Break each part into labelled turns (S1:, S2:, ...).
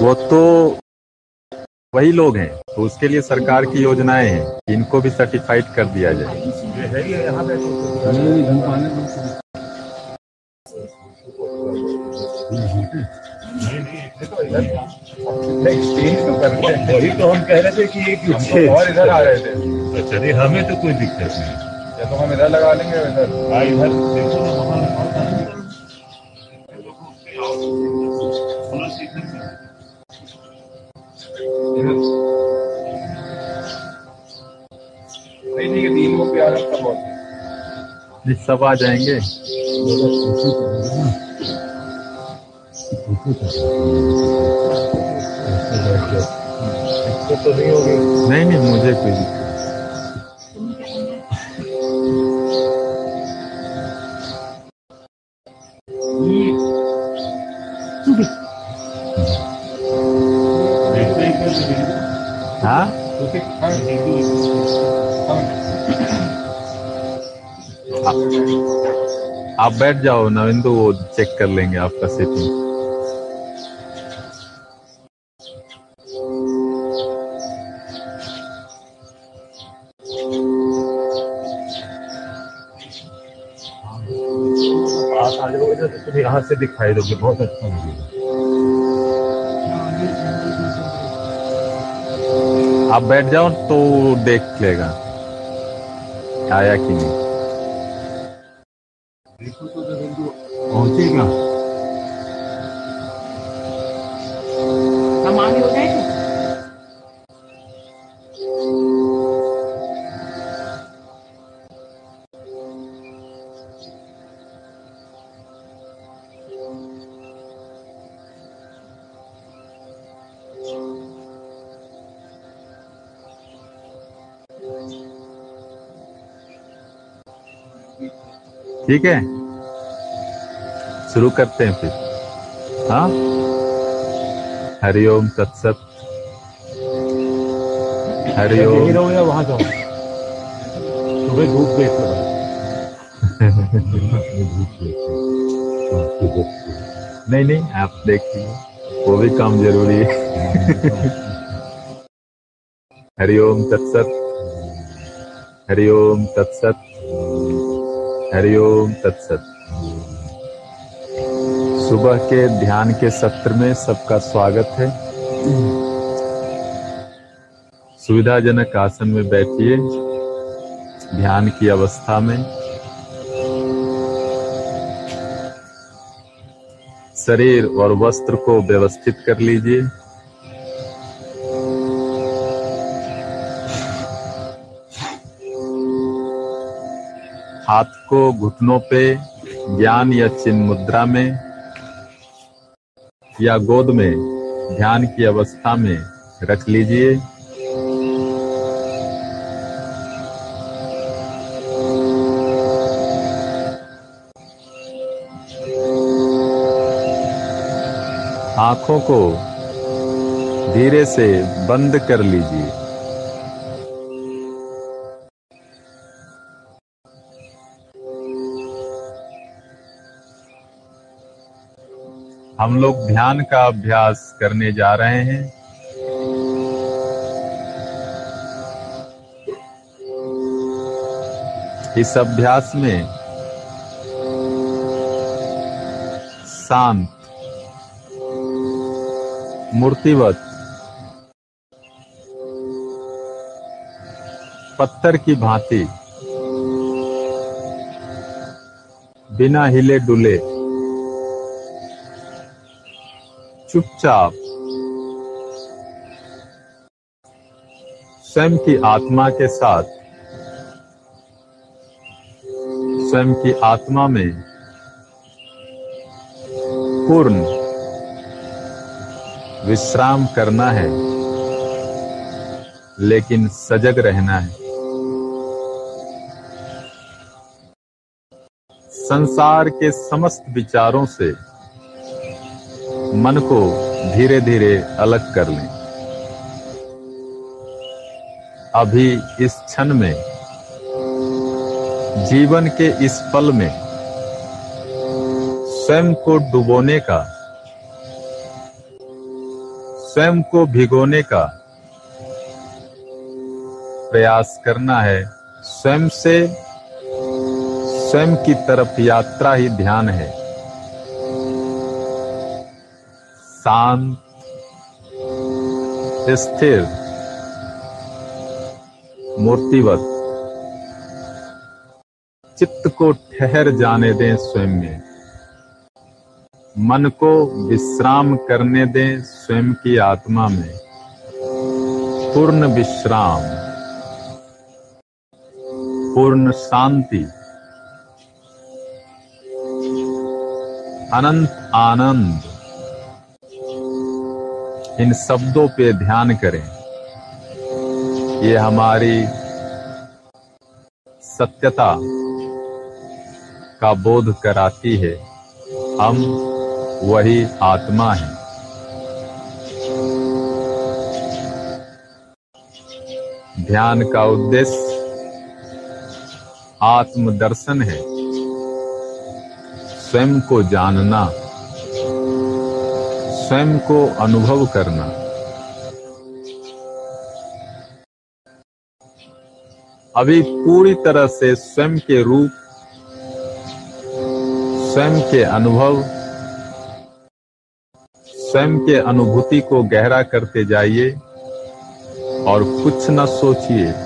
S1: वो तो वही लोग हैं तो उसके लिए सरकार की योजनाएँ हैं इनको भी सर्टिफाइड कर दिया जाए।
S2: ये यहाँ पे नहीं नहीं इसने तो एक्सचेंज तो कर वही तो हम कह रहे थे कि एक तो और इधर आ रहे थे
S3: चलिए हमें तो कोई दिक्कत नहीं।
S2: या तो हम इधर लगा लेंगे इधर।
S3: हाँ इधर देखो
S2: प्यार
S1: ये सब आ जाएँगे।
S3: तो नहीं होगी।
S1: नहीं नहीं मुझे कोई आप बैठ जाओ नविंदु वो चेक कर लेंगे आपका सेटिंग
S3: तो यहाँ से दिखाई दोगे बहुत अच्छा लगेगा
S1: आप बैठ जाओ तो देख लेगा आया कि नहीं। ठीक है। शुरू करते हैं फिर। हाँ? हरिओम तत्सत।
S3: यहीं
S1: हरिओम
S3: वहाँ जाओ। सुबह धूप देख
S1: नहीं नहीं आप देखिए। वो भी काम ज़रूरी है। हरिओम तत्सत। हरिओम तत्सत। हरिओम तत्सत। सुबह के ध्यान के सत्र में सबका स्वागत है। सुविधाजनक आसन में बैठिए। ध्यान की अवस्था में। शरीर और वस्त्र को व्यवस्थित कर लीजिए। को घुटनों पे, ज्ञान या चिन्ह मुद्रा में, या गोद में, ध्यान की अवस्था में रख लीजिए। आँखों को धीरे से बंद कर लीजिए। हम लोग ध्यान का अभ्यास करने जा रहे हैं। इस अभ्यास में शांत, मूर्तिवत, पत्थर की भांति, बिना हिले डुले चुपचाप। स्वयं की आत्मा के साथ। स्वयं की आत्मा में पूर्ण विश्राम करना है, लेकिन सजग रहना है। संसार के समस्त विचारों से मन को धीरे धीरे अलग कर लें। अभी इस क्षण में, जीवन के इस पल में, स्वयं को डुबोने का, स्वयं को भिगोने का प्रयास करना है। स्वयं से, स्वयं की तरफ़ यात्रा ही ध्यान है। शांत, स्थिर, मूर्तिवत। चित्त को ठहर जाने दें स्वयं में। मन को विश्राम करने दें स्वयं की आत्मा में। पूर्ण विश्राम, पूर्ण शांति, अनंत आनंद। इन शब्दों पे ध्यान करें। ये हमारी सत्यता का बोध कराती है। हम वही आत्मा हैं। ध्यान का उद्देश्य आत्मदर्शन है। स्वयं को जानना। स्वयं को अनुभव करना। अभी पूरी तरह से स्वयं के रूप, स्वयं के अनुभव, स्वयं के अनुभूति को गहरा करते जाइए और कुछ न सोचिए।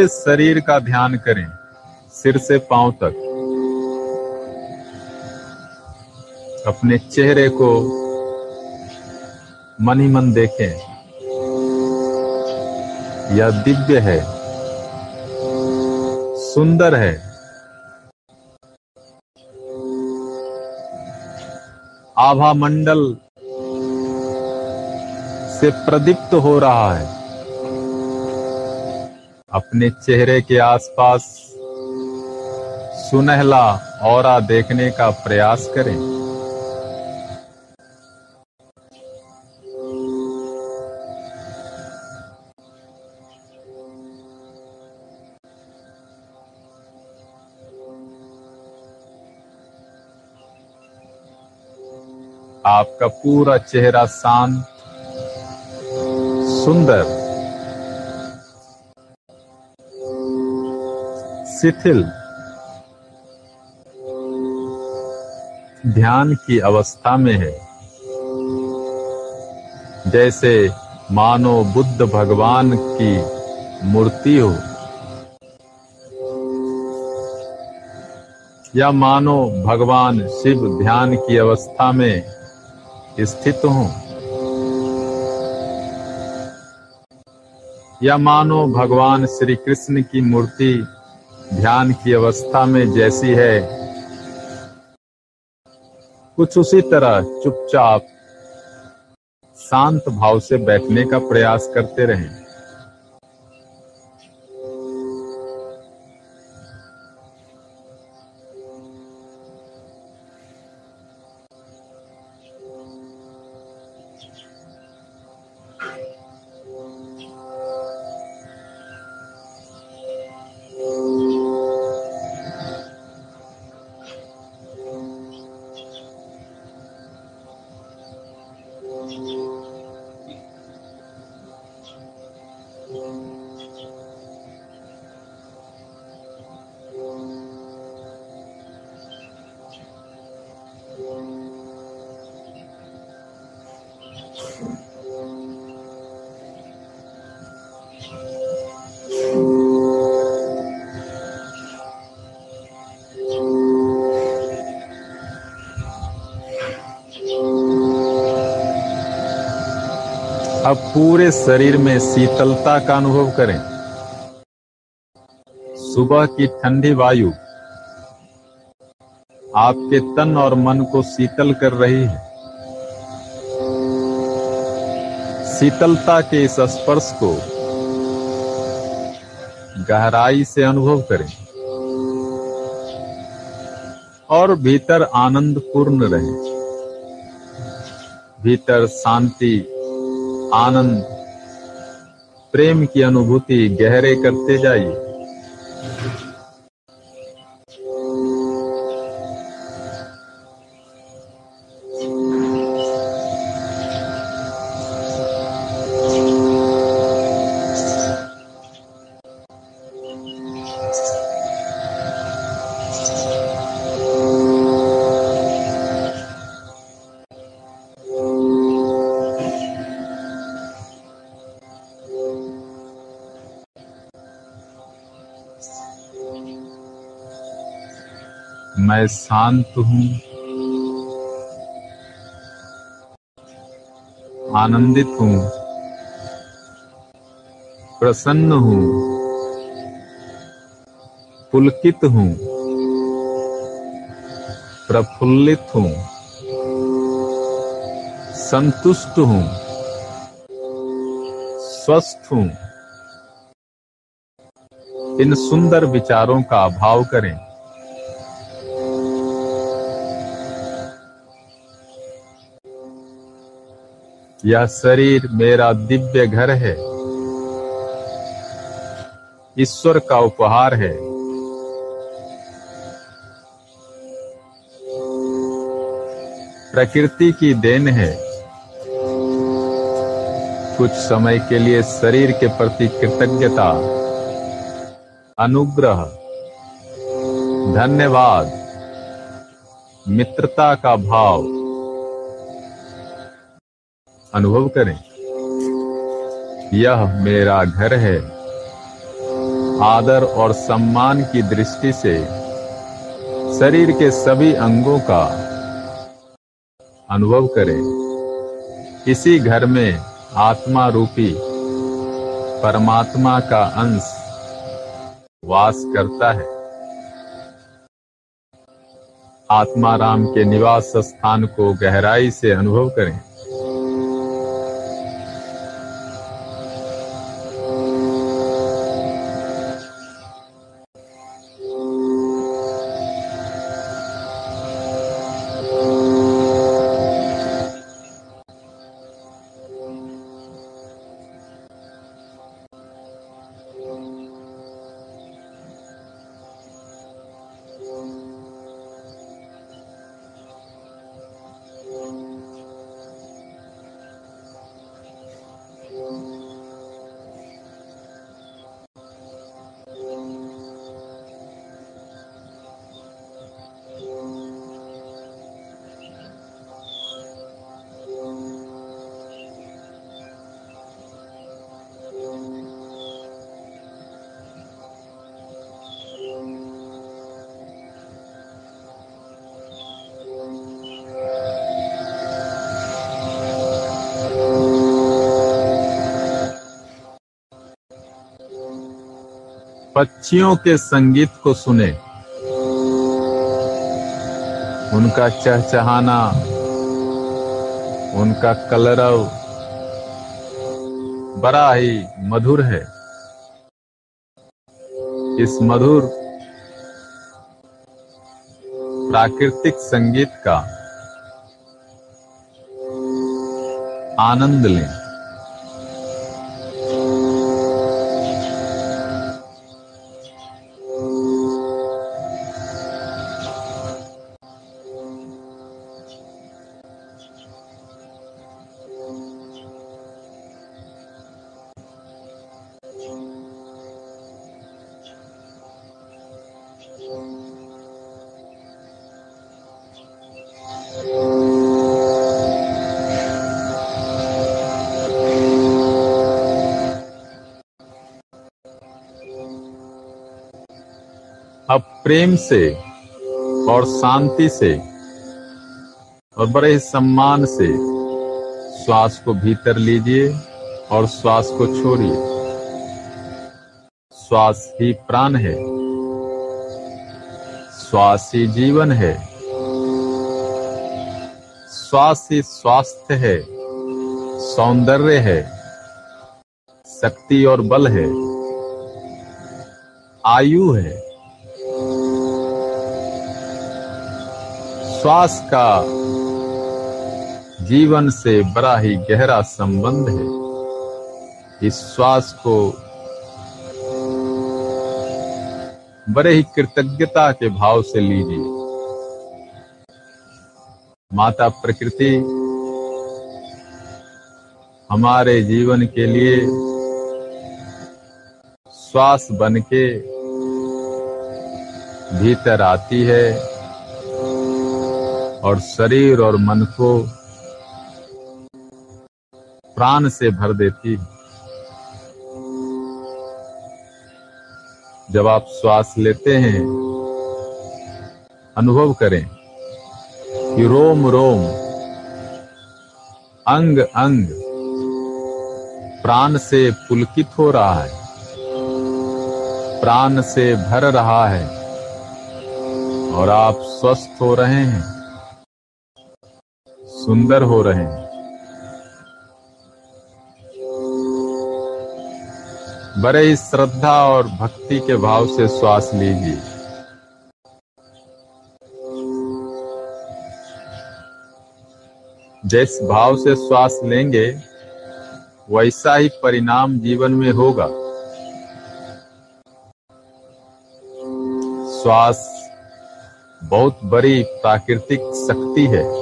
S1: पूरे शरीर का ध्यान करें, सिर से पाँव तक। अपने चेहरे को मन ही मन देखें। यह दिव्य है, सुंदर है। आभा मंडल से प्रदीप्त हो रहा है। अपने चेहरे के आसपास सुनहला और देखने का प्रयास करें। आपका पूरा चेहरा शांत, सुंदर शिथिल ध्यान की अवस्था में है। जैसे मानो बुद्ध भगवान की मूर्ति हो। या मानो भगवान शिव ध्यान की अवस्था में स्थित हो। या मानो भगवान श्री कृष्ण की मूर्ति ध्यान की अवस्था में जैसी है। कुछ उसी तरह चुपचाप शांत भाव से बैठने का प्रयास करते रहें। अब पूरे शरीर में शीतलता का अनुभव करें। सुबह की ठंडी वायु आपके तन और मन को शीतल कर रही है। शीतलता के इस स्पर्श को गहराई से अनुभव करें और भीतर आनंद पूर्ण रहे। भीतर शांति आनंद। प्रेम की अनुभूति गहरे करते जाइए। मैं शांत हूँ। आनंदित हूँ। प्रसन्न हूँ। पुलकित हूँ। प्रफुल्लित हूँ। संतुष्ट हूँ। स्वस्थ हूँ। इन सुंदर विचारों का अभाव करें। यह शरीर मेरा दिव्य घर है। ईश्वर का उपहार है। प्रकृति की देन है। कुछ समय के लिए शरीर के प्रति कृतज्ञता, अनुग्रह, धन्यवाद, मित्रता का भाव अनुभव करें। यह मेरा घर है। आदर और सम्मान की दृष्टि से शरीर के सभी अंगों का अनुभव करें। इसी घर में आत्मा रूपी परमात्मा का अंश वास करता है। आत्मा राम के निवास स्थान को गहराई से अनुभव करें। पक्षियों के संगीत को सुने। उनका चहचहाना, उनका कलरव बड़ा ही मधुर है। इस मधुर प्राकृतिक संगीत का आनंद लें। प्रेम से और शांति से और बड़े सम्मान से श्वास को भीतर लीजिए और श्वास को छोड़िए। श्वास ही प्राण है। श्वास ही जीवन है। श्वास ही स्वास्थ्य है। सौंदर्य है। शक्ति और बल है। आयु है। श्वास का जीवन से बड़ा ही गहरा संबंध है। इस श्वास को बड़े ही कृतज्ञता के भाव से लीजिए। माता प्रकृति, हमारे जीवन के लिए श्वास बन के भीतर आती है। और शरीर और मन को प्राण से भर देती है। जब आप श्वास लेते हैं, अनुभव करें कि रोम रोम, अंग अंग, प्राण से पुलकित हो रहा है, प्राण से भर रहा है, और आप स्वस्थ हो रहे हैं। सुंदर हो रहे हैं। बड़े ही श्रद्धा और भक्ति के भाव से श्वास लीजिए। जिस भाव से श्वास लेंगे, वैसा ही परिणाम जीवन में होगा। श्वास बहुत बड़ी प्राकृतिक शक्ति है।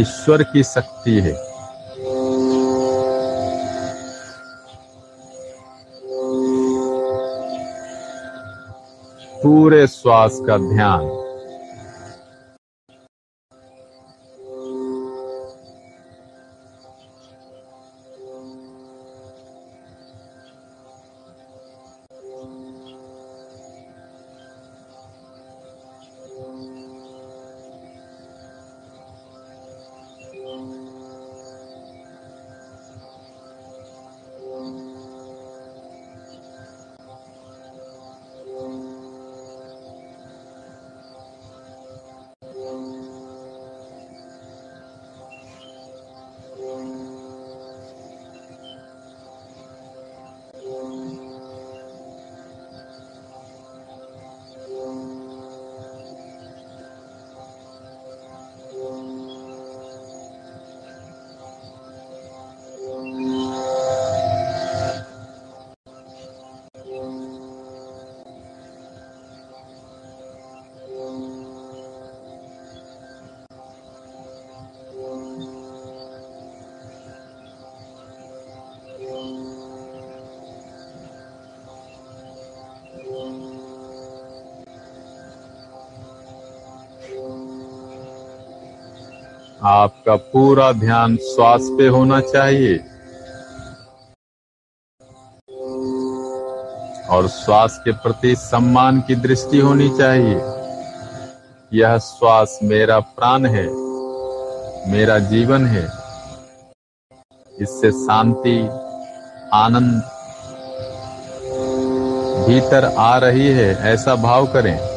S1: ईश्वर की शक्ति है। पूरे श्वास का ध्यान आपका पूरा ध्यान श्वास पे होना चाहिए। और श्वास के प्रति सम्मान की दृष्टि होनी चाहिए। यह श्वास मेरा प्राण है, मेरा जीवन है। इससे शांति, आनंद भीतर आ रही है, ऐसा भाव करें।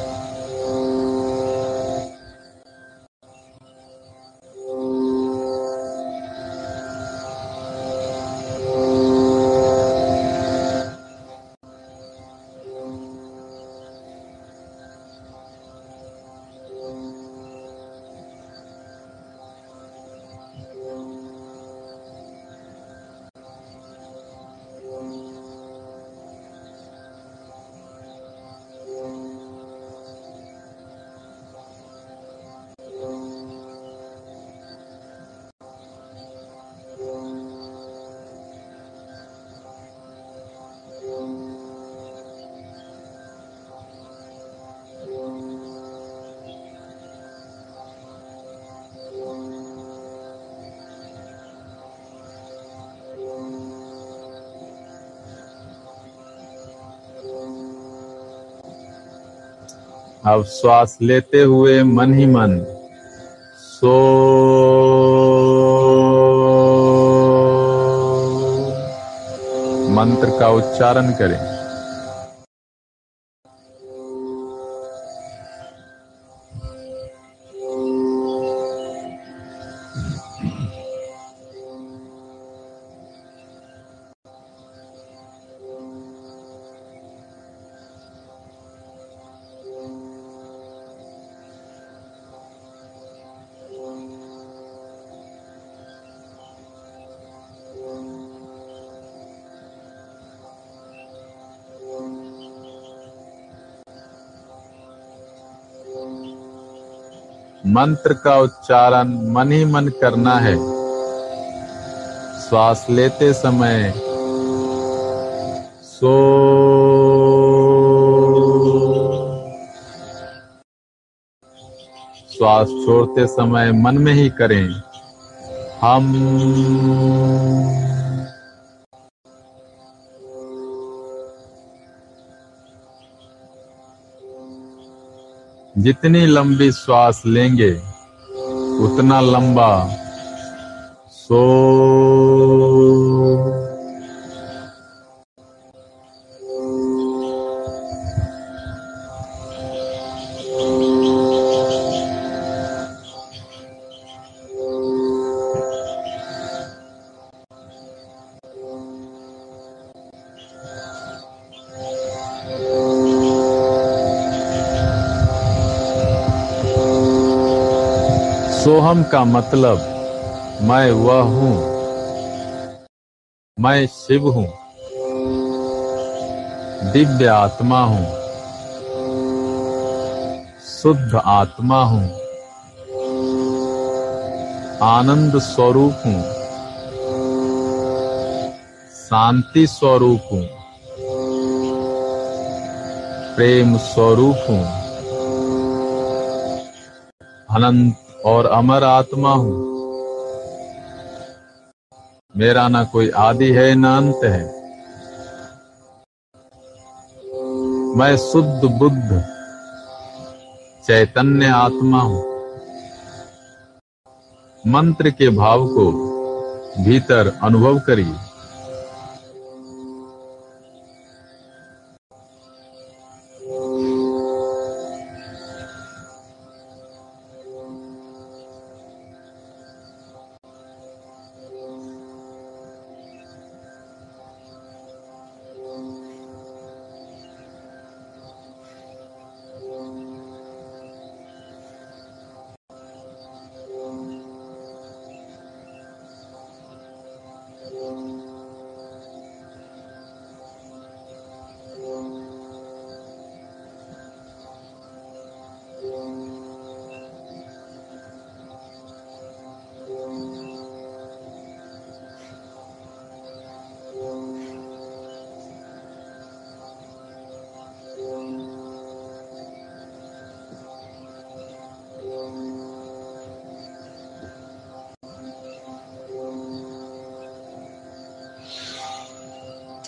S1: अब श्वास लेते हुए मन ही मन। सो मंत्र का उच्चारण करें। मंत्र का उच्चारण मन ही मन करना है। श्वास लेते समय सो श्वास छोड़ते समय मन में ही करें। हम जितनी लंबी श्वास लेंगे उतना लंबा सो सोहम का मतलब मैं वह हूँ। मैं शिव हूँ। दिव्य आत्मा हूँ। शुद्ध आत्मा हूँ। आनंद स्वरूप हूँ। शांति स्वरूप हूँ। प्रेम स्वरूप हूँ। अनंत और अमर आत्मा हूँ। मेरा ना कोई आदि है, ना अंत है। मैं शुद्ध बुद्ध, चैतन्य आत्मा हूँ। मंत्र के भाव को भीतर अनुभव करिए।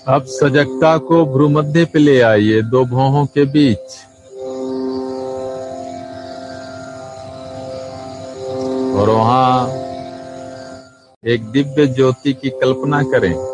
S1: अब सजगता को भ्रूमध्य पे ले आइए, दो भौहों के बीच। और वहाँ एक दिव्य ज्योति की कल्पना करें।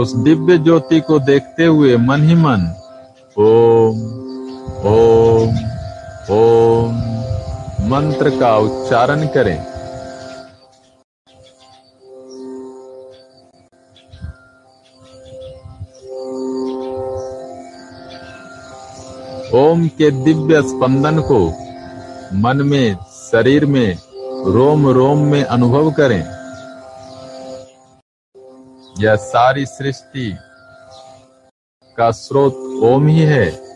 S1: उस दिव्य ज्योति को देखते हुए मन ही मन, ओम ओम ओम, मंत्र का उच्चारण करें। ओम के दिव्य स्पंदन को मन में, शरीर में रोम रोम में अनुभव करें। यह सारी सृष्टि का स्रोत ओम ही है।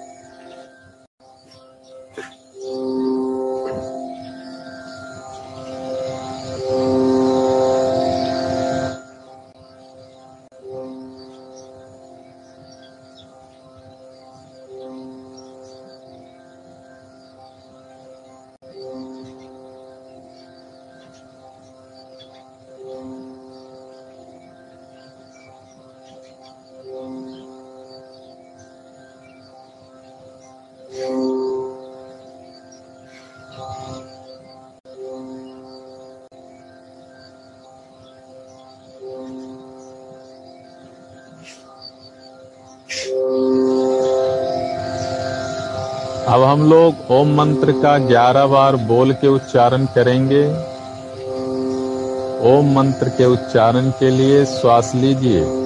S1: अब हम लोग ओम मंत्र का ग्यारह बार बोल के उच्चारण करेंगे। ओम मंत्र के उच्चारण के लिए श्वास लीजिए।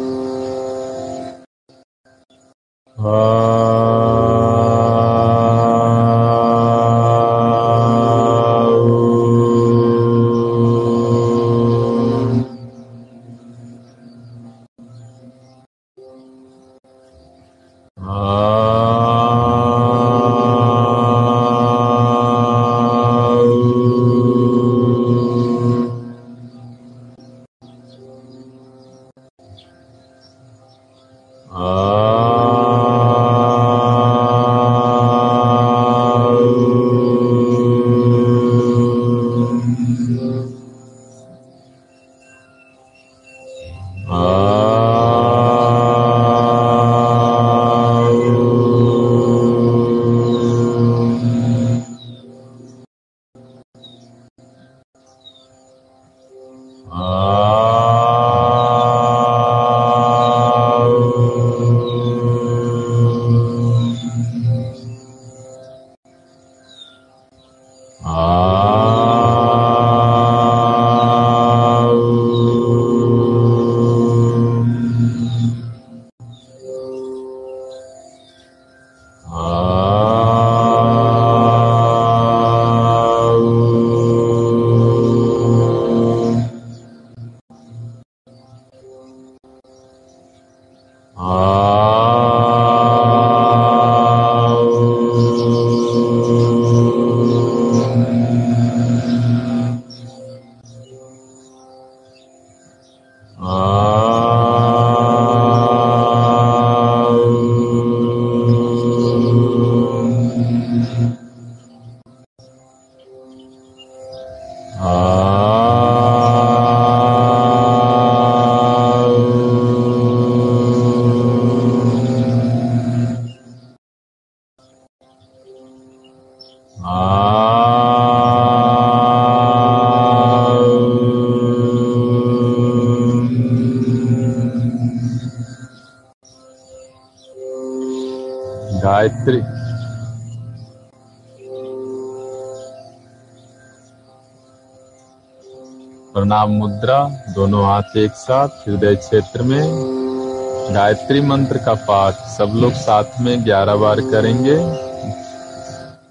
S1: प्रणाम मुद्रा, दोनों हाथ एक साथ, हृदय क्षेत्र में। गायत्री मंत्र का पाठ, सब लोग साथ में ग्यारह बार करेंगे,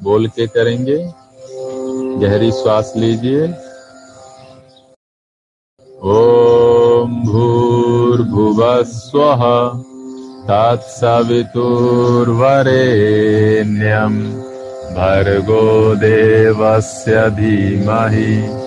S1: बोल के करेंगे। गहरी श्वास लीजिए। ओम भूर्भुवः स्वः तत्सवितुर्वरेण्यम् भर्गो देवस्य धीमहि।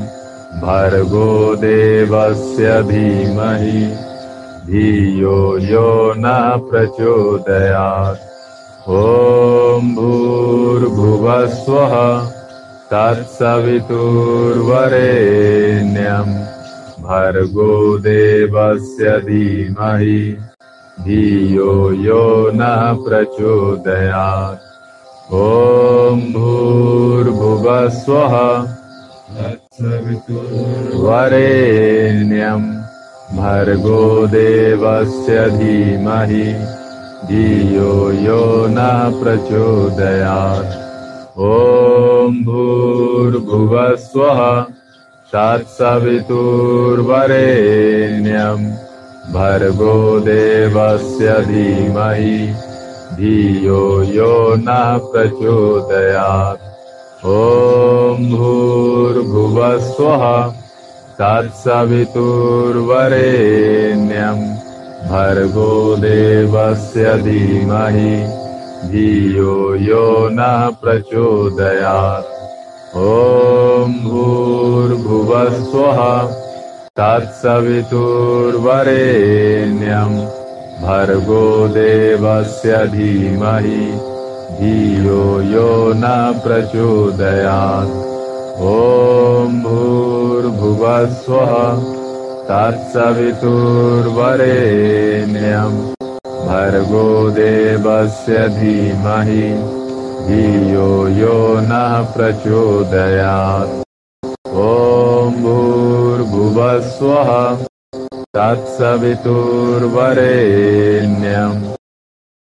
S1: भर्गो देवस्य धीमहि। धियो यो नः प्रचोदयात्। ॐ भूर्भुवः स्वः तत्सवितुर्वरेण्यम्। भर्गो देवस्य धीमहि। धियो यो नः प्रचोदयात्। ॐ भूर्भुवः तत्सवितुर्वरेण्यम् भर्गो देवस्य धीमहि धियो यो नः प्रचोदयात्। ॐ भूर्भुवः स्वः तत्सवितुर्वरेण्यम् भर्गो देवस्य धीमहि धियो यो नः प्रचोदयात् ॐ भूर्भुवः स्वः तत्सवितुर्वरेण्यम् भर्गो देवस्य धीमहि धियो यो नः प्रचोदयात्। ॐ भूर्भुवः स्वः तत्सवितुर्वरेण्यम् भर्गो देवस्य धीमहि धियो यो नः प्रचोदयात्। ॐ भूर्भुवः स्वः तत्सवितुर्वरेण्यम्। भर्गो देवस्य धीमहि धियो यो नः प्रचोदयात्। ॐ भूर्भुवस्वः तत्सवितुर्वरेण्यम्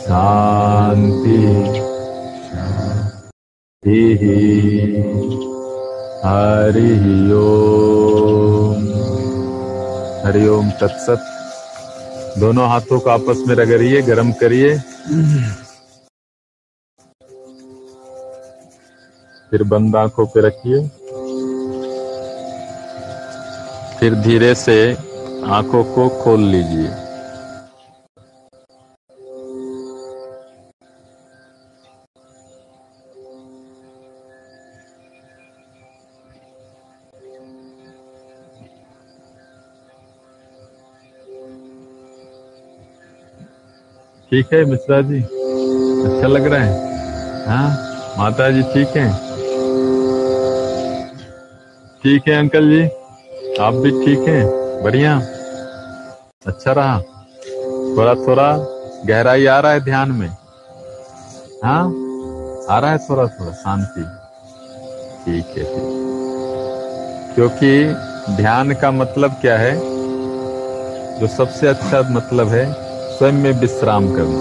S1: शान्तिः हरिः ओम्। हरि ओम तत्सत दोनों हाथों को आपस में रगड़िए, गरम करिए। फिर बंद आँखों पे रखिए। फिर धीरे से आँखों को खोल लीजिए। ठीक है मिश्रा जी? अच्छा लग रहा है। हाँ माता जी ठीक है? ठीक है अंकल जी। आप भी ठीक हैं? बढ़िया। अच्छा रहा। थोड़ा थोड़ा गहराई आ रहा है ध्यान में। हाँ आ रहा है थोड़ा थोड़ा शांति। ठीक है, ठीक। क्योंकि ध्यान का मतलब क्या है? जो सबसे अच्छा मतलब है स्वयं में विश्राम करना,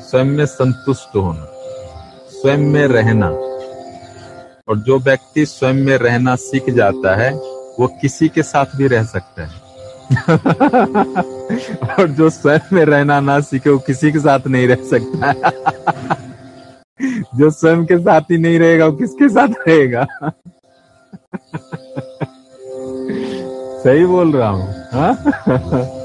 S1: स्वयं में संतुष्ट होना, स्वयं में रहना। और जो व्यक्ति स्वयं में रहना सीख जाता है, वो किसी के साथ भी रह सकता है। और जो स्वयं में रहना ना सीखे, वो किसी के साथ नहीं रह सकता है। जो स्वयं के साथ ही नहीं रहेगा, वो किसके साथ रहेगा? सही बोल रहा हूँ। हाँ?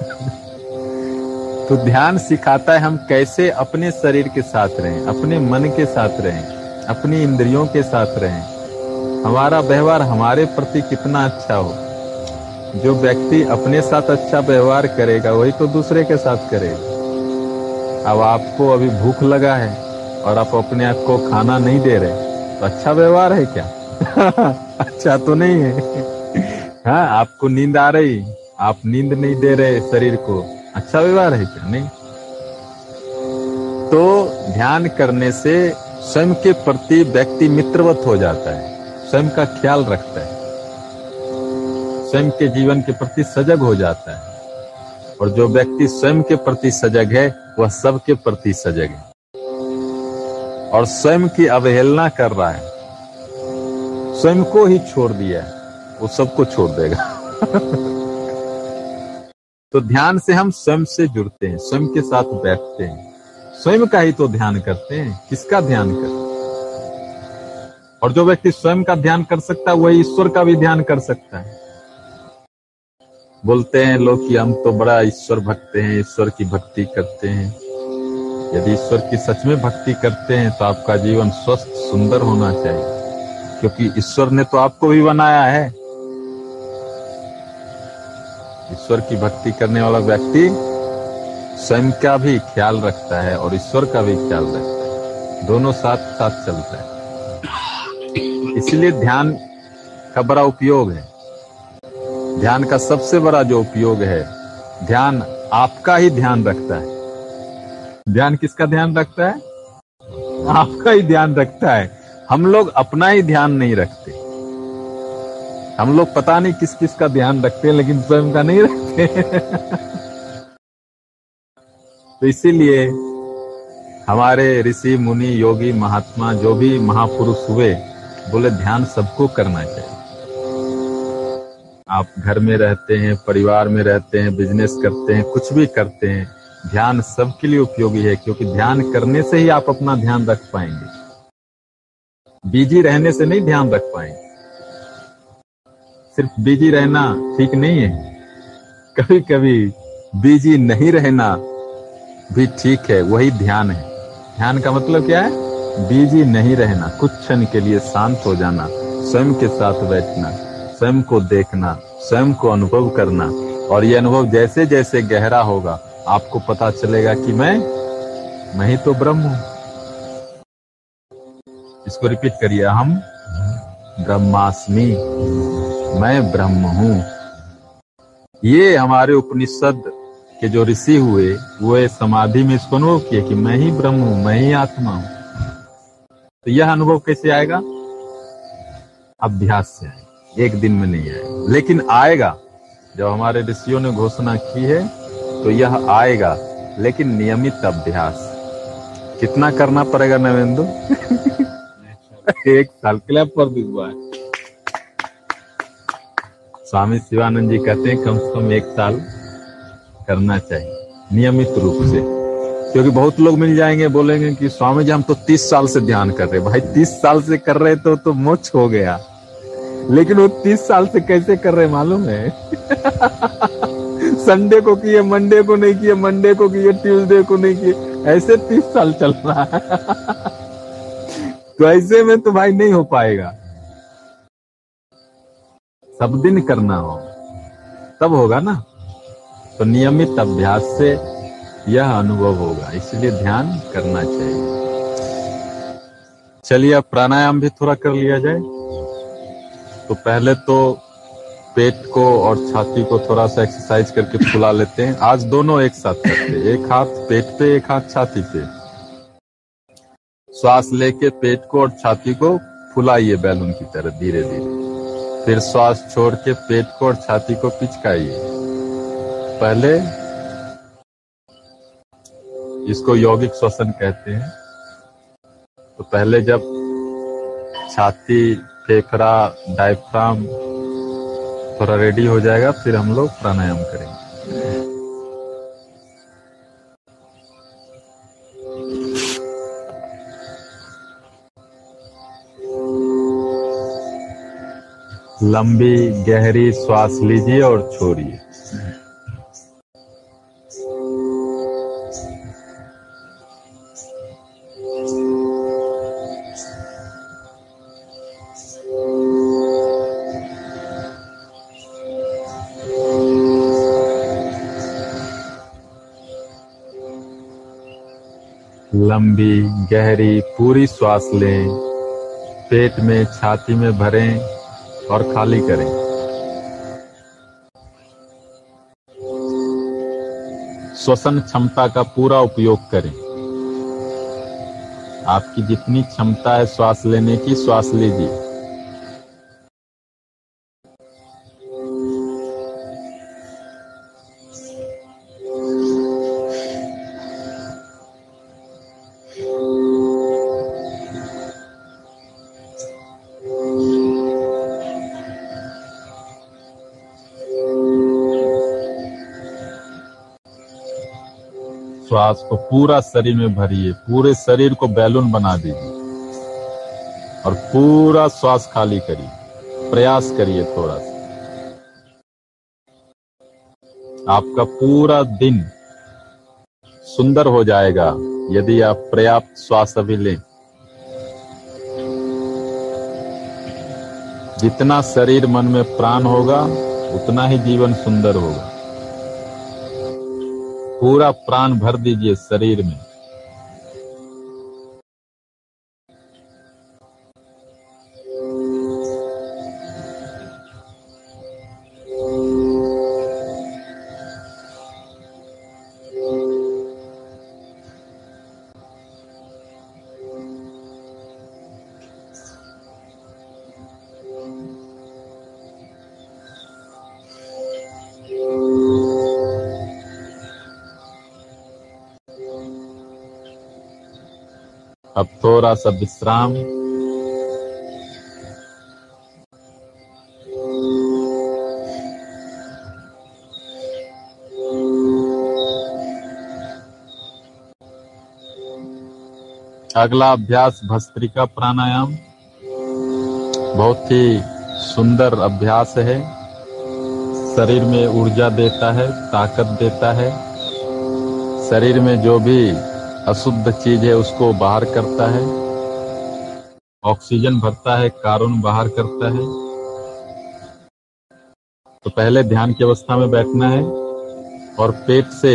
S1: तो ध्यान सिखाता है हम कैसे अपने शरीर के साथ रहें, अपने मन के साथ रहें, अपनी इंद्रियों के साथ रहें। हमारा व्यवहार हमारे प्रति कितना अच्छा हो। जो व्यक्ति अपने साथ अच्छा व्यवहार करेगा, वही तो दूसरे के साथ करेगा। अब आपको अभी भूख लगा है और आप अपने आप को खाना नहीं दे रहे तो अच्छा व्यवहार है क्या? अच्छा तो नहीं है। हाँ आपको नींद आ रही, आप नींद नहीं दे रहे शरीर को। अच्छा व्यवहार है क्या? नहीं। तो ध्यान करने से स्वयं के प्रति व्यक्ति मित्रवत हो जाता है, स्वयं का ख्याल रखता है, स्वयं के जीवन के प्रति सजग हो जाता है। और जो व्यक्ति स्वयं के प्रति सजग है, वह सबके प्रति सजग है। और स्वयं की अवहेलना कर रहा है। स्वयं को ही छोड़ दिया है, वो सबको छोड़ देगा। तो ध्यान से हम स्वयं से जुड़ते हैं, स्वयं के साथ बैठते हैं। स्वयं का ही तो ध्यान करते हैं। किसका ध्यान करते हैं और जो व्यक्ति स्वयं का ध्यान कर सकता है, वही ईश्वर का भी ध्यान कर सकता है। बोलते हैं लोग कि हम तो बड़ा ईश्वर भक्त हैं, ईश्वर की भक्ति करते हैं। यदि ईश्वर की सच में भक्ति करते हैं तो आपका जीवन स्वस्थ, सुंदर होना चाहिए। क्योंकि ईश्वर ने तो आपको भी बनाया है। ईश्वर की भक्ति करने वाला व्यक्ति स्वयं का भी ख्याल रखता है और ईश्वर का भी ख्याल रखता है। दोनों साथ साथ चलता है। इसलिए ध्यान का बड़ा उपयोग है। ध्यान का सबसे बड़ा जो उपयोग है, ध्यान आपका ही ध्यान रखता है। ध्यान किसका ध्यान रखता है? आपका ही ध्यान रखता है। हम लोग अपना ही ध्यान नहीं रखते। हम लोग पता नहीं किस किस का ध्यान रखते हैं, लेकिन स्वयं का नहीं रखते तो इसीलिए हमारे ऋषि, मुनि, योगी, महात्मा, जो भी महापुरुष हुए, बोले ध्यान सबको करना चाहिए। आप घर में रहते हैं, परिवार में रहते हैं बिज़नेस करते हैं, कुछ भी करते हैं, ध्यान सबके लिए उपयोगी है, क्योंकि ध्यान करने से ही आप अपना ध्यान रख पाएँगे। बिज़ी रहने से नहीं ध्यान रख पाएँगे। सिर्फ़ बिज़ी रहना ठीक नहीं है। कभी कभी बिज़ी नहीं रहना भी ठीक है, वही ध्यान है। ध्यान का मतलब क्या है? बिज़ी नहीं रहना, कुछ क्षण के लिए शांत हो जाना, स्वयं के साथ बैठना, स्वयं को देखना, स्वयं को अनुभव करना, और ये अनुभव जैसे जैसे गहरा होगा, आपको पता चलेगा कि मैं मैं ही तो ब्रह्म हूँ। इसको रिपीट करिए हम ब्रह्मास्मि। मैं ब्रह्म हूँ। ये हमारे उपनिषद के जो ऋषि हुए, वो समाधि में इसको अनुभव किए कि मैं ही ब्रह्म हूँ, मैं ही आत्मा हूँ। तो यह अनुभव कैसे आएगा? अभ्यास से आएगा। एक दिन में नहीं आएगा। लेकिन आएगा। जब हमारे ऋषियों ने घोषणा की है तो यह आएगा। लेकिन नियमित अभ्यास। कितना करना पड़ेगा नवेंदु एक साल क्लैप पर भी हुआ है स्वामी शिवानंद जी कहते हैं, कम से कम एक साल करना चाहिए, नियमित रूप से। क्योंकि बहुत लोग मिल जाएँगे, बोलेंगे कि स्वामी जी, हम तो तीस साल से ध्यान कर रहे भाई, तीस साल से कर रहे तो तो मोक्ष हो गया। लेकिन वो तीस साल से कैसे कर रहे, मालूम है? संडे को किए, मंडे को नहीं किए, मंडे को किए, ट्यूसडे को नहीं किए, ऐसे तीस साल चल रहा है। तो ऐसे में तो भाई नहीं हो पाएगा। सब दिन करना हो। तब होगा ना? तो नियमित अभ्यास से यह अनुभव होगा, इसलिए ध्यान करना चाहिए। चलिए, अब प्राणायाम भी थोड़ा कर लिया जाए। तो पहले तो पेट को और छाती को थोड़ा सा एक्सरसाइज करके फुला लेते हैं। आज दोनों एक साथ करते हैं। एक हाथ पेट पे, एक हाथ छाती पे। श्वास लेके पेट को और छाती को फुलाइए बैलून की तरह धीरे धीरे फिर श्वास छोड़ के पेट को और छाती को पिचकाइए पहले इसको यौगिक श्वसन कहते हैं। तो पहले जब छाती, फेफड़ा डायफ्राम थोड़ा रेडी हो जाएगा, फिर हम लोग प्राणायाम करेंगे। लंबी, गहरी श्वास लीजिए और छोड़िए। लंबी, गहरी, पूरी श्वास लें। पेट में, छाती में भरें। और खाली करें। श्वसन क्षमता का पूरा उपयोग करें। आपकी जितनी क्षमता है, श्वास लेने की श्वास लीजिए। श्वास को पूरा शरीर में भरिए, पूरे शरीर को बैलून बना दीजिए और पूरा श्वास खाली करिए। प्रयास करिए थोड़ा सा। आपका पूरा दिन सुंदर हो जाएगा यदि आप पर्याप्त श्वास अभी लें। जितना शरीर मन में प्राण होगा, उतना ही जीवन सुंदर होगा। पूरा प्राण भर दीजिए शरीर में। थोड़ा सा विश्राम अगला अभ्यास भस्त्रिका प्राणायाम। बहुत ही सुंदर अभ्यास है। शरीर में ऊर्जा देता है, ताकत देता है। शरीर में जो भी अशुद्ध चीज़ है, उसको बाहर करता है। ऑक्सीजन भरता है कार्बन बाहर करता है। तो पहले ध्यान की अवस्था में बैठना है और पेट से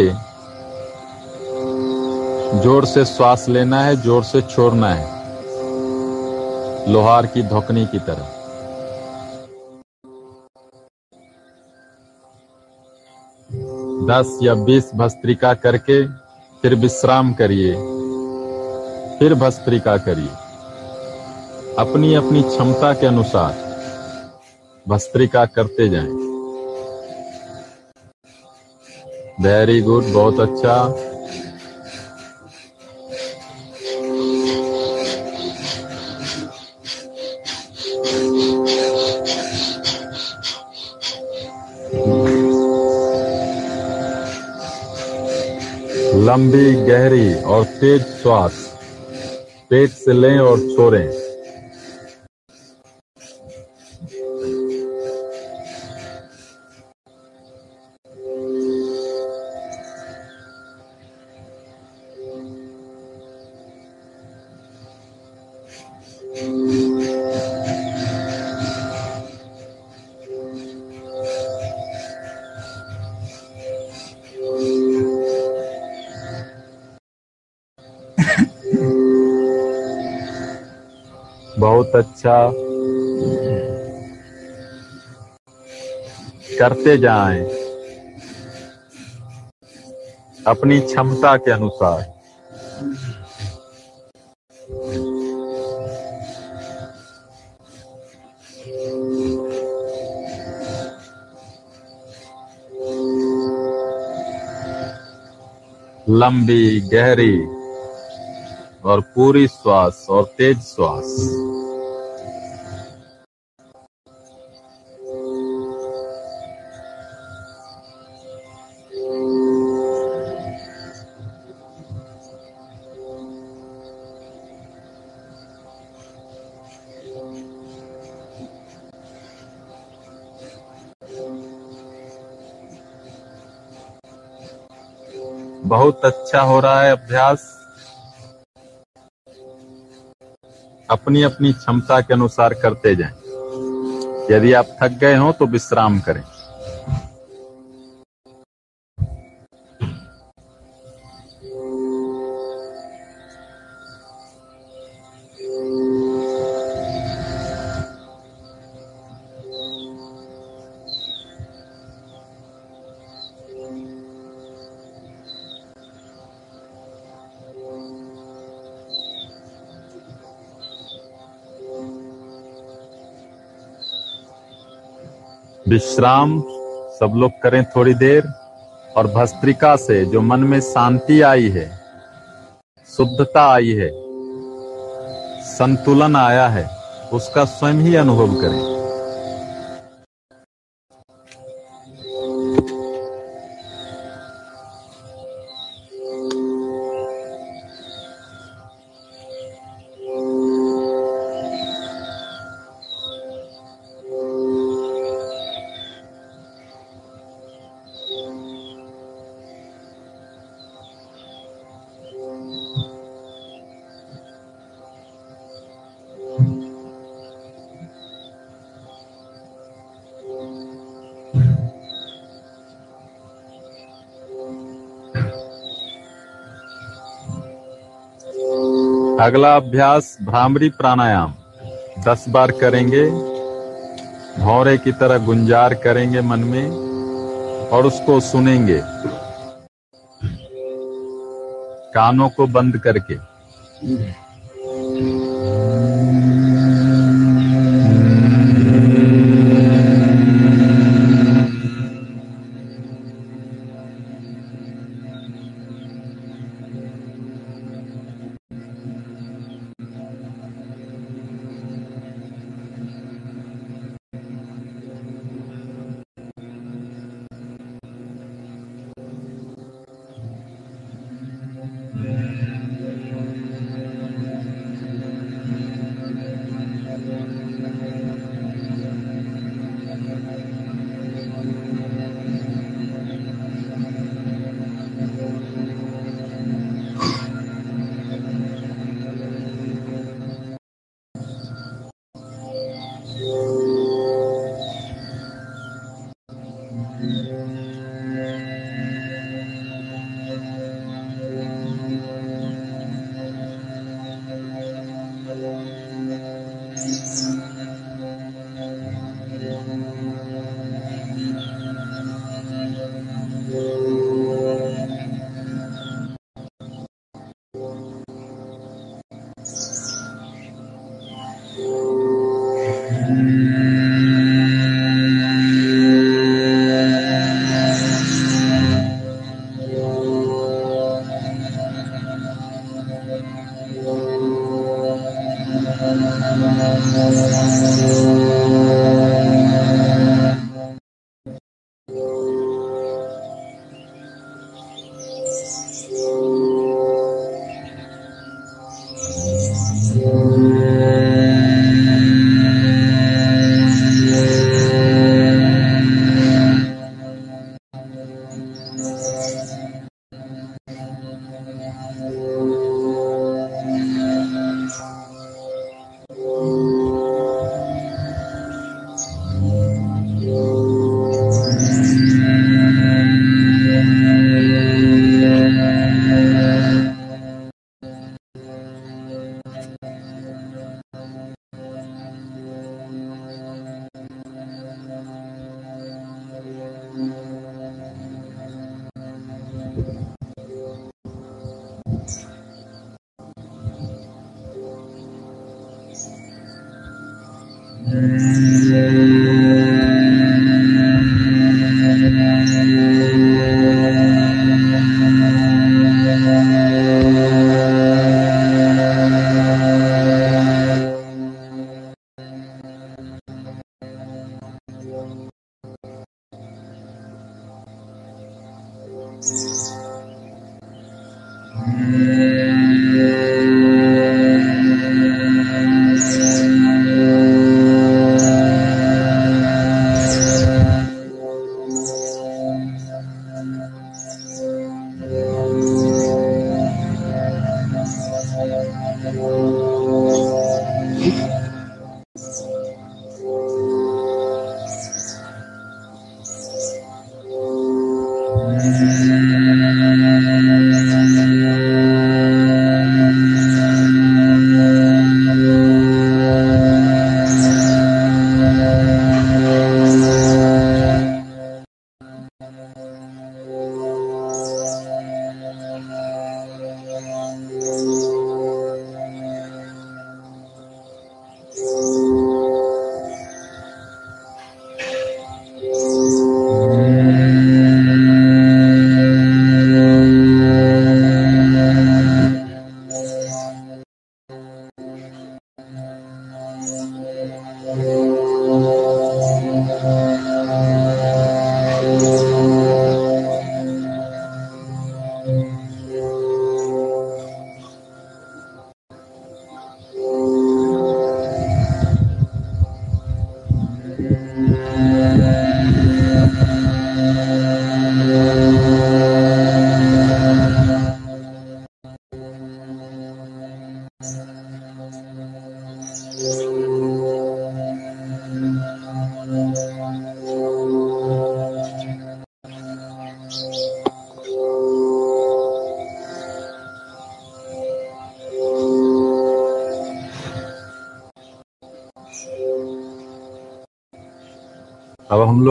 S1: ज़ोर से श्वास लेना है, ज़ोर से छोड़ना है। लोहार की धोकनी की तरह। दस या बीस भस्त्रिका करके फिर विश्राम करिए, फिर भस्त्रिका करिए। अपनी अपनी क्षमता के अनुसार भस्त्रिका करते जाएँ। वेरी गुड बहुत अच्छा। लंबी गहरी और तेज श्वास। पेट से लें और छोड़ें। अच्छा। करते जाएँ। अपनी क्षमता के अनुसार। लंबी, गहरी और पूरी श्वास और तेज श्वास। बहुत अच्छा हो रहा है अभ्यास। अपनी अपनी क्षमता के अनुसार करते जाएँ। यदि आप थक गए हो तो विश्राम करें। विश्राम सब लोग करें थोड़ी देर और भस्त्रिका से जो मन में शांति आई है, शुद्धता आई है, संतुलन आया है, उसका स्वयं ही अनुभव करें। अगला अभ्यास भ्रामरी प्राणायाम। दस बार करेंगे भौरे की तरह गुंजार करेंगे मन में और उसको सुनेंगे। कानों को बंद करके।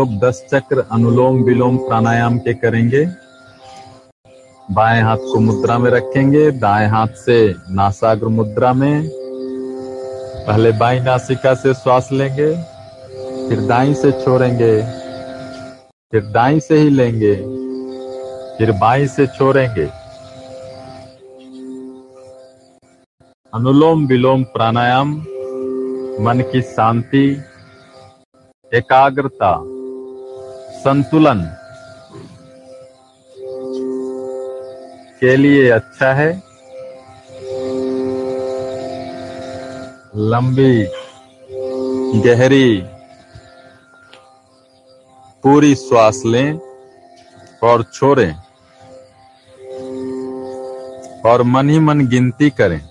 S1: लोग दस चक्र अनुलोम विलोम प्राणायाम के करेंगे। बाएँ हाथ को मुद्रा में रखेंगे, दाएँ हाथ से नासाग्र मुद्रा में। पहले बाई नासिका से श्वास लेंगे, फिर दाई से छोड़ेंगे, फिर दाई से ही लेंगे, फिर बाई से छोड़ेंगे। अनुलोम विलोम प्राणायाम, मन की शांति, एकाग्रता। संतुलन के लिए अच्छा है। लंबी, गहरी, पूरी श्वास लें और छोड़ें और मन ही मन गिनती करें।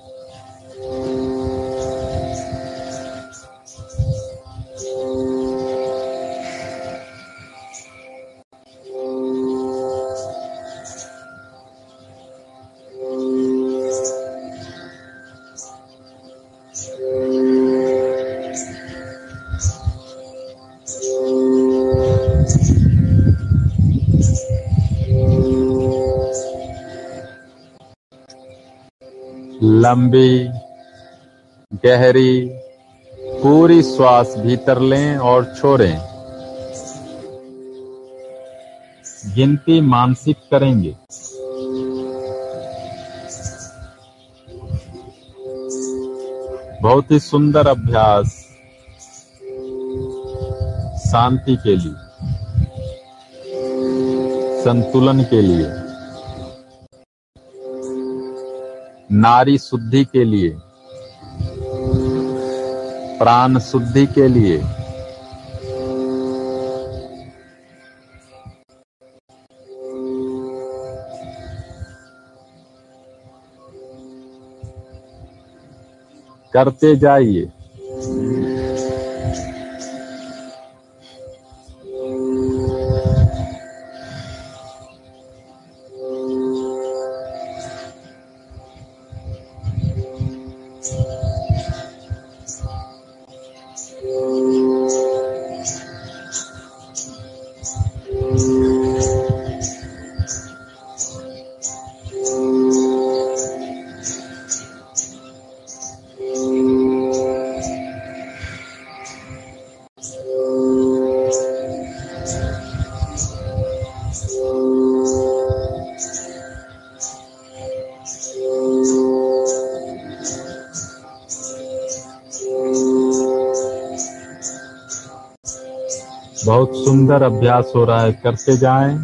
S1: लंबी गहरी, पूरी श्वास भीतर लें और छोड़ें। गिनती मानसिक करेंगे। बहुत ही सुंदर अभ्यास शांति के लिए, संतुलन के लिए। नारी शुद्धि के लिए प्राण शुद्धि के लिए। करते जाइए। सुंदर अभ्यास हो रहा है करते जाएँ।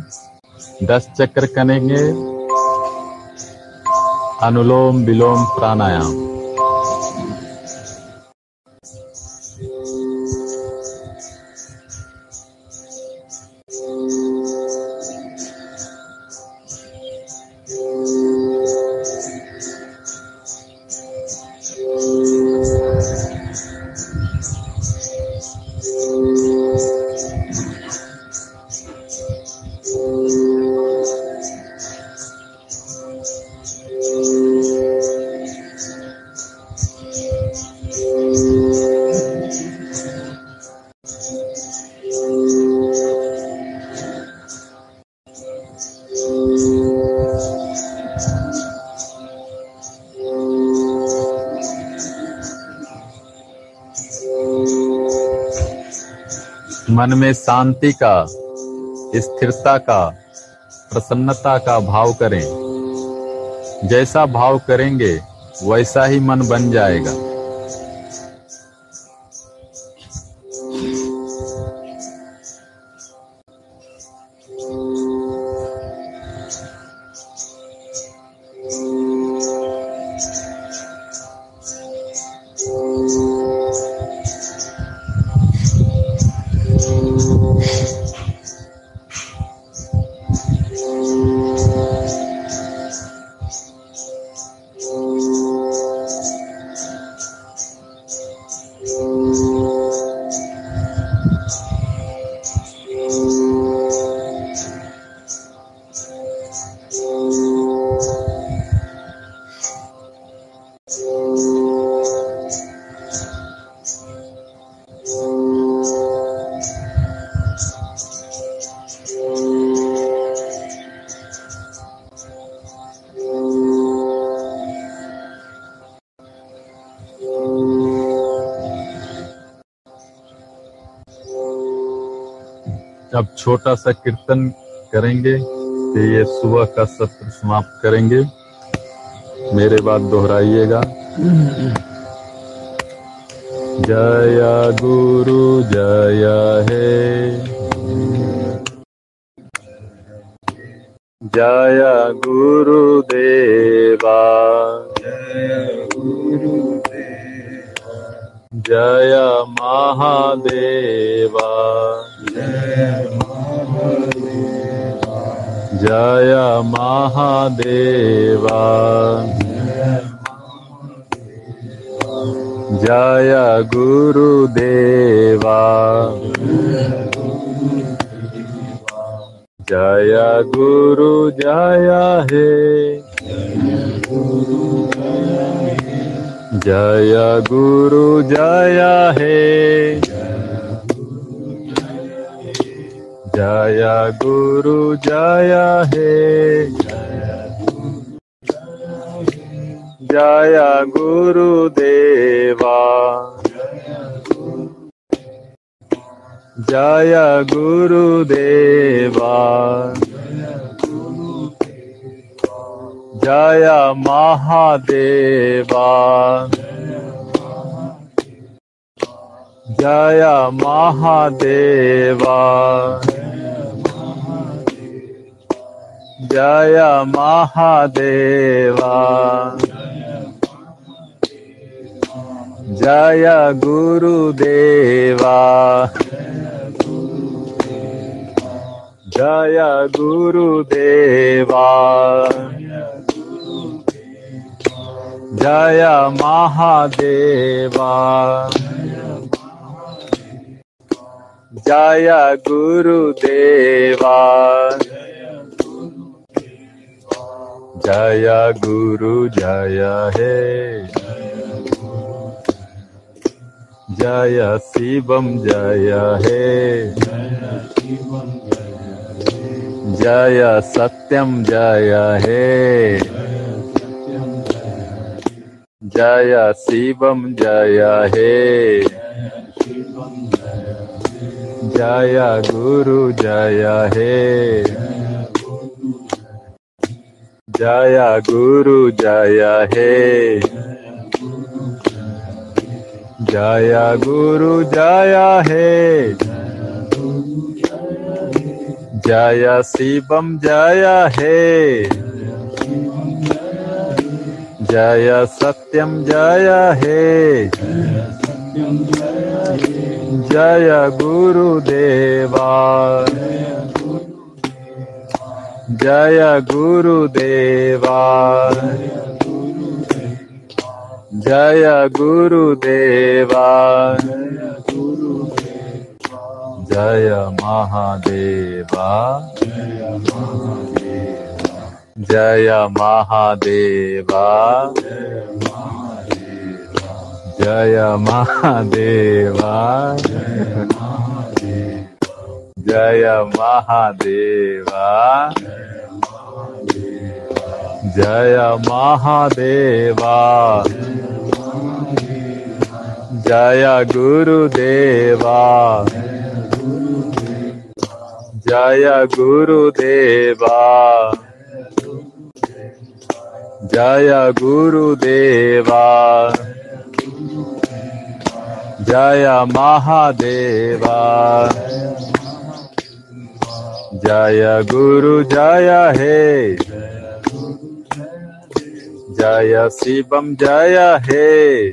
S1: दस चक्र करेंगे अनुलोम विलोम प्राणायाम। में शांति का, स्थिरता का, प्रसन्नता का भाव करें। जैसा भाव करेंगे, वैसा ही मन बन जाएगा। छोटा सा कीर्तन करेंगे, कि ये सुबह का सत्र समाप्त करेंगे। मेरे बाद दोहराइएगा। जया गुरु, जया है। जय महादेवा। जय गुरुदेवा। जय गुरु, जय हे। जय गुरु, जय हे। जय गुरु, जय हे। जय गुरुदेवा। जय गुरुदेवा। जय महादेवा। जय महादेवा। जय महादेवा। जय गुरुदेवा। जय गुरुदेवा। जय महादेवा। जय गुरुदेवा। जय गुरु जय हे। जय, शिवम जय हे। जय, सत्यम जय हे। जय, शिवम जय हे। जय, गुरु जय हे। जय, गुरु जय हे। जय गुरु जय हे। जय शिवम जय हे। जय सत्यम जय हे। जय गुरुदेवा। जय गुरुदेवा। जय गुरुदेवा। जय महादेवा। जय महादेवा। जय महादेवा। जय महादेवा। जय महादेवा। जय गुरुदेवा। जय गुरुदेवा। जय गुरुदेवा। जय महादेवा। जय गुरु, जय हे। जय शिवम, जय हे।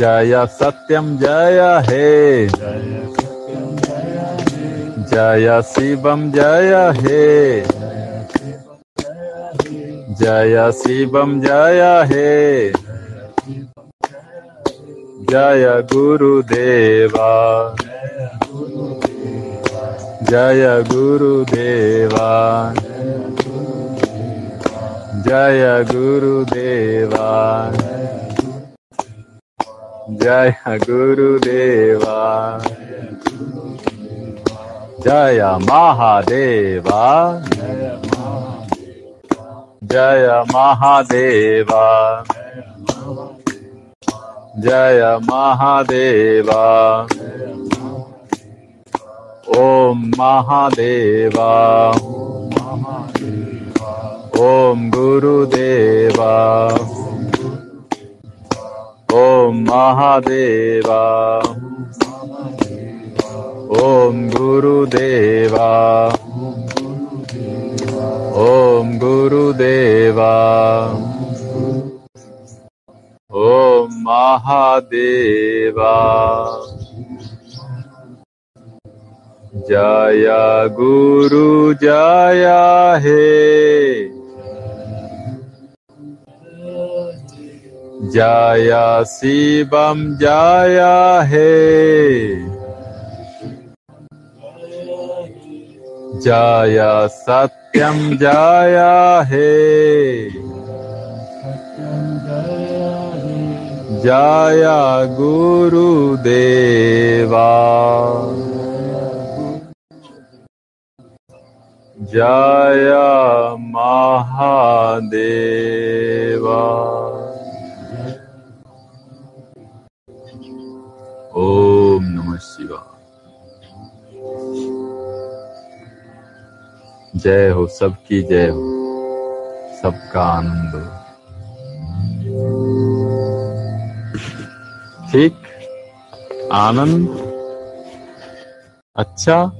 S1: जय सत्यम जय हे। जय शिवम जय हे। जय शिवम जय हे। जय गुरुदेवा। जय गुरुदेवा। जय गुरुदेवा। जय गुरुदेवा। जय महादेवा। जय महादेवा। जय महादेवा। ओम महादेवा। ओम गुरुदेवा। ओम महादेवा। ओम गुरुदेवा। ओम गुरुदेवा। ओम महादेवा। जय गुरु जय हे। जय शिवम जय हे। जय सत्यम जय हे। जय गुरुदेवा। जय महादेवा। ओम नमः शिवाय। जय हो सबकी जय हो सबका आनंद। हो ठीक? आनंद? अच्छा?